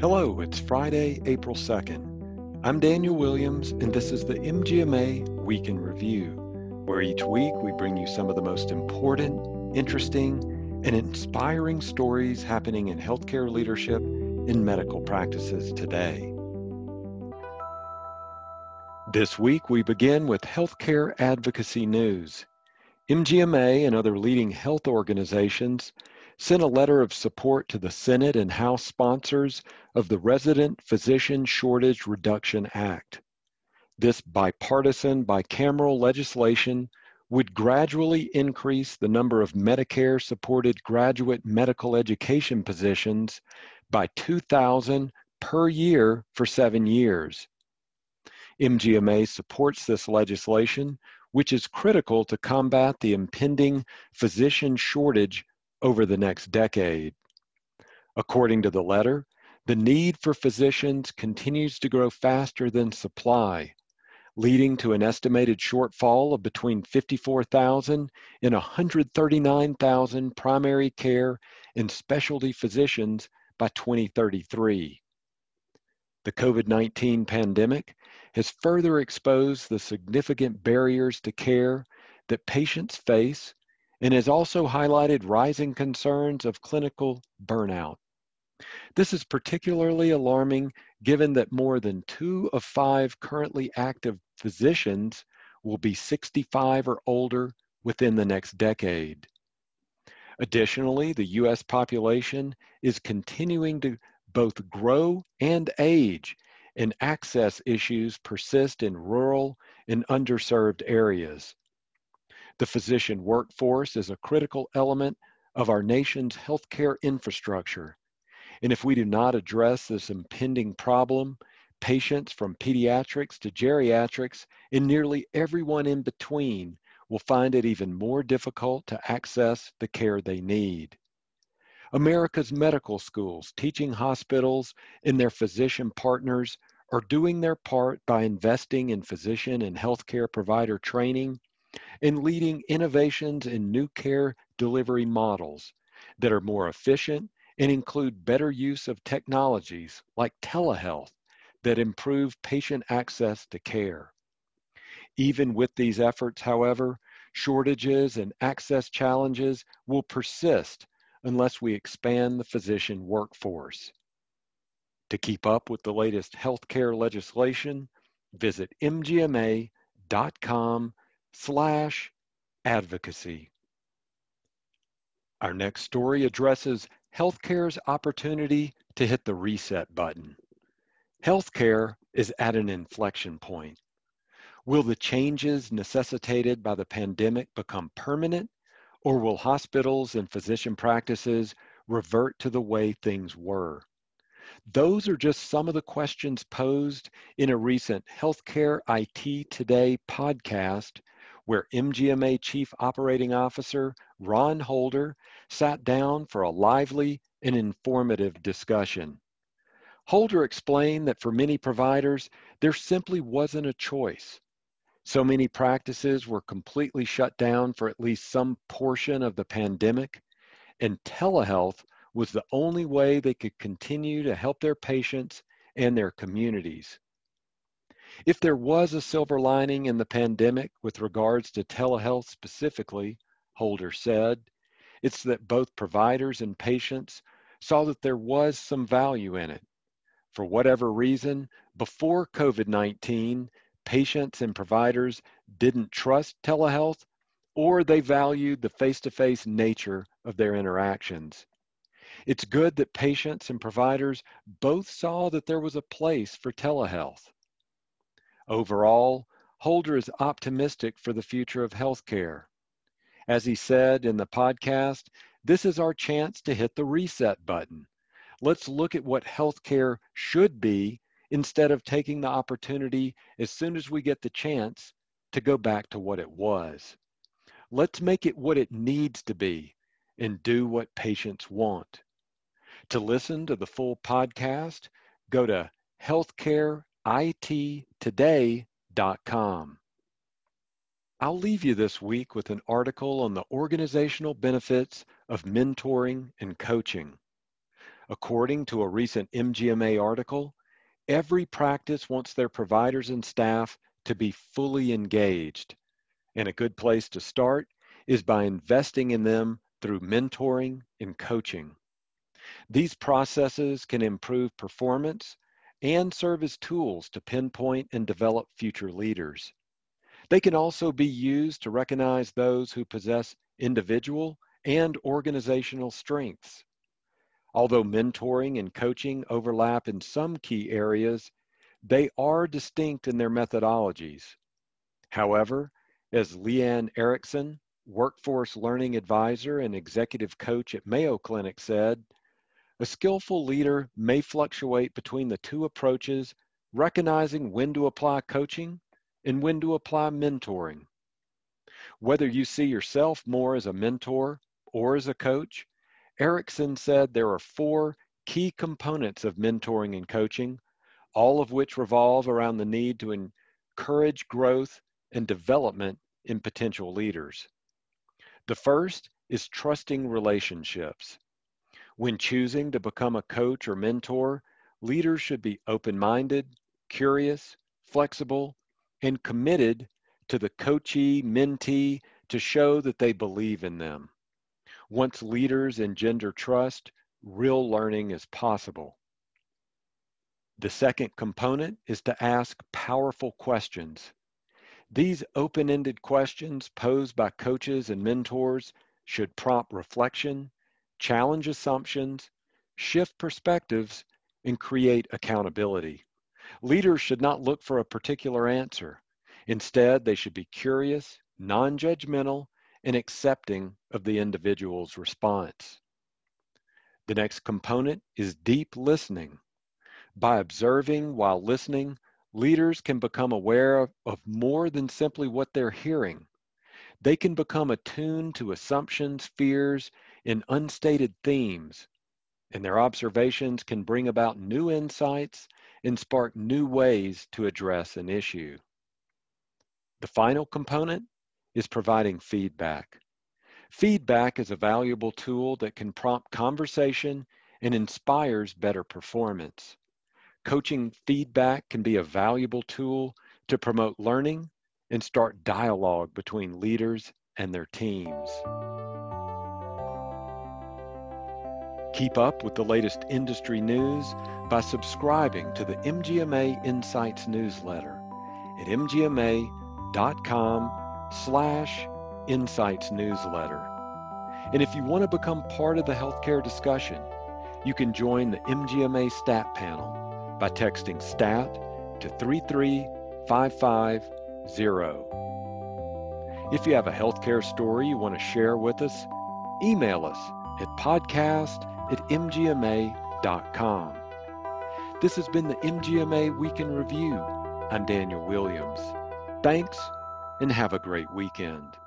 Hello, it's Friday, April 2nd. I'm Daniel Williams, and this is the MGMA Week in Review, where each week we bring you some of the most important, interesting, and inspiring stories happening in healthcare leadership in medical practices today. This week we begin with healthcare advocacy news. MGMA and other leading health organizations sent a letter of support to the Senate and House sponsors of the Resident Physician Shortage Reduction Act. This bipartisan, bicameral legislation would gradually increase the number of Medicare supported graduate medical education positions by 2,000 per year for seven years. MGMA supports this legislation, which is critical to combat the impending physician shortage over the next decade. According to the letter, the need for physicians continues to grow faster than supply, leading to an estimated shortfall of between 54,000 and 139,000 primary care and specialty physicians by 2033. The COVID 19 pandemic has further exposed the significant barriers to care that patients face and has also highlighted rising concerns of clinical burnout. This is particularly alarming given that more than two of five currently active physicians will be 65 or older within the next decade. Additionally, the U.S. population is continuing to both grow and age, and access issues persist in rural and underserved areas. The physician workforce is a critical element of our nation's healthcare infrastructure. And if we do not address this impending problem, patients from pediatrics to geriatrics and nearly everyone in between will find it even more difficult to access the care they need. America's medical schools, teaching hospitals, and their physician partners are doing their part by investing in physician and healthcare provider training and leading innovations in new care delivery models that are more efficient and include better use of technologies like telehealth that improve patient access to care. Even with these efforts, however, shortages and access challenges will persist unless we expand the physician workforce. To keep up with the latest healthcare legislation, visit mgma.com slash advocacy. Our next story addresses healthcare's opportunity to hit the reset button. Healthcare is at an inflection point. Will the changes necessitated by the pandemic become permanent, or will hospitals and physician practices revert to the way things were? Those are just some of the questions posed in a recent Healthcare IT Today podcast where MGMA Chief Operating Officer Ron Holder sat down for a lively and informative discussion. Holder explained that for many providers, there simply wasn't a choice. So many practices were completely shut down for at least some portion of the pandemic, and telehealth was the only way they could continue to help their patients and their communities. If there was a silver lining in the pandemic with regards to telehealth specifically, Holder said, it's that both providers and patients saw that there was some value in it. For whatever reason, before COVID 19, patients and providers didn't trust telehealth or they valued the face to face nature of their interactions. It's good that patients and providers both saw that there was a place for telehealth. Overall, Holder is optimistic for the future of healthcare. As he said in the podcast, this is our chance to hit the reset button. Let's look at what healthcare should be instead of taking the opportunity as soon as we get the chance to go back to what it was. Let's make it what it needs to be and do what patients want. To listen to the full podcast, go to healthcare ittoday.com. I'll leave you this week with an article on the organizational benefits of mentoring and coaching. According to a recent MGMA article, every practice wants their providers and staff to be fully engaged. And a good place to start is by investing in them through mentoring and coaching. These processes can improve performance and serve as tools to pinpoint and develop future leaders. They can also be used to recognize those who possess individual and organizational strengths. Although mentoring and coaching overlap in some key areas, they are distinct in their methodologies. However, as Leanne Erickson, workforce learning advisor and executive coach at Mayo Clinic said, a skillful leader may fluctuate between the two approaches, recognizing when to apply coaching and when to apply mentoring. Whether you see yourself more as a mentor or as a coach, Erickson said there are four key components of mentoring and coaching, all of which revolve around the need to encourage growth and development in potential leaders. The first is trusting relationships. When choosing to become a coach or mentor, leaders should be open minded, curious, flexible, and committed to the coachee mentee to show that they believe in them. Once leaders engender trust, real learning is possible. The second component is to ask powerful questions. These open ended questions posed by coaches and mentors should prompt reflection, challenge assumptions, shift perspectives, and create accountability. Leaders should not look for a particular answer. Instead, they should be curious, non judgmental, and accepting of the individual's response. The next component is deep listening. By observing while listening, leaders can become aware of, of more than simply what they're hearing. They can become attuned to assumptions, fears, in unstated themes, and their observations can bring about new insights and spark new ways to address an issue. The final component is providing feedback. Feedback is a valuable tool that can prompt conversation and inspires better performance. Coaching feedback can be a valuable tool to promote learning and start dialogue between leaders and their teams. Keep up with the latest industry news by subscribing to the MGMA Insights newsletter at mgma.com slash insights newsletter. And if you want to become part of the healthcare discussion, you can join the MGMA STAT panel by texting STAT to 33550. If you have a healthcare story you want to share with us, email us at podcast at mgma.com. This has been the MGMA Week in Review. I'm Daniel Williams. Thanks and have a great weekend.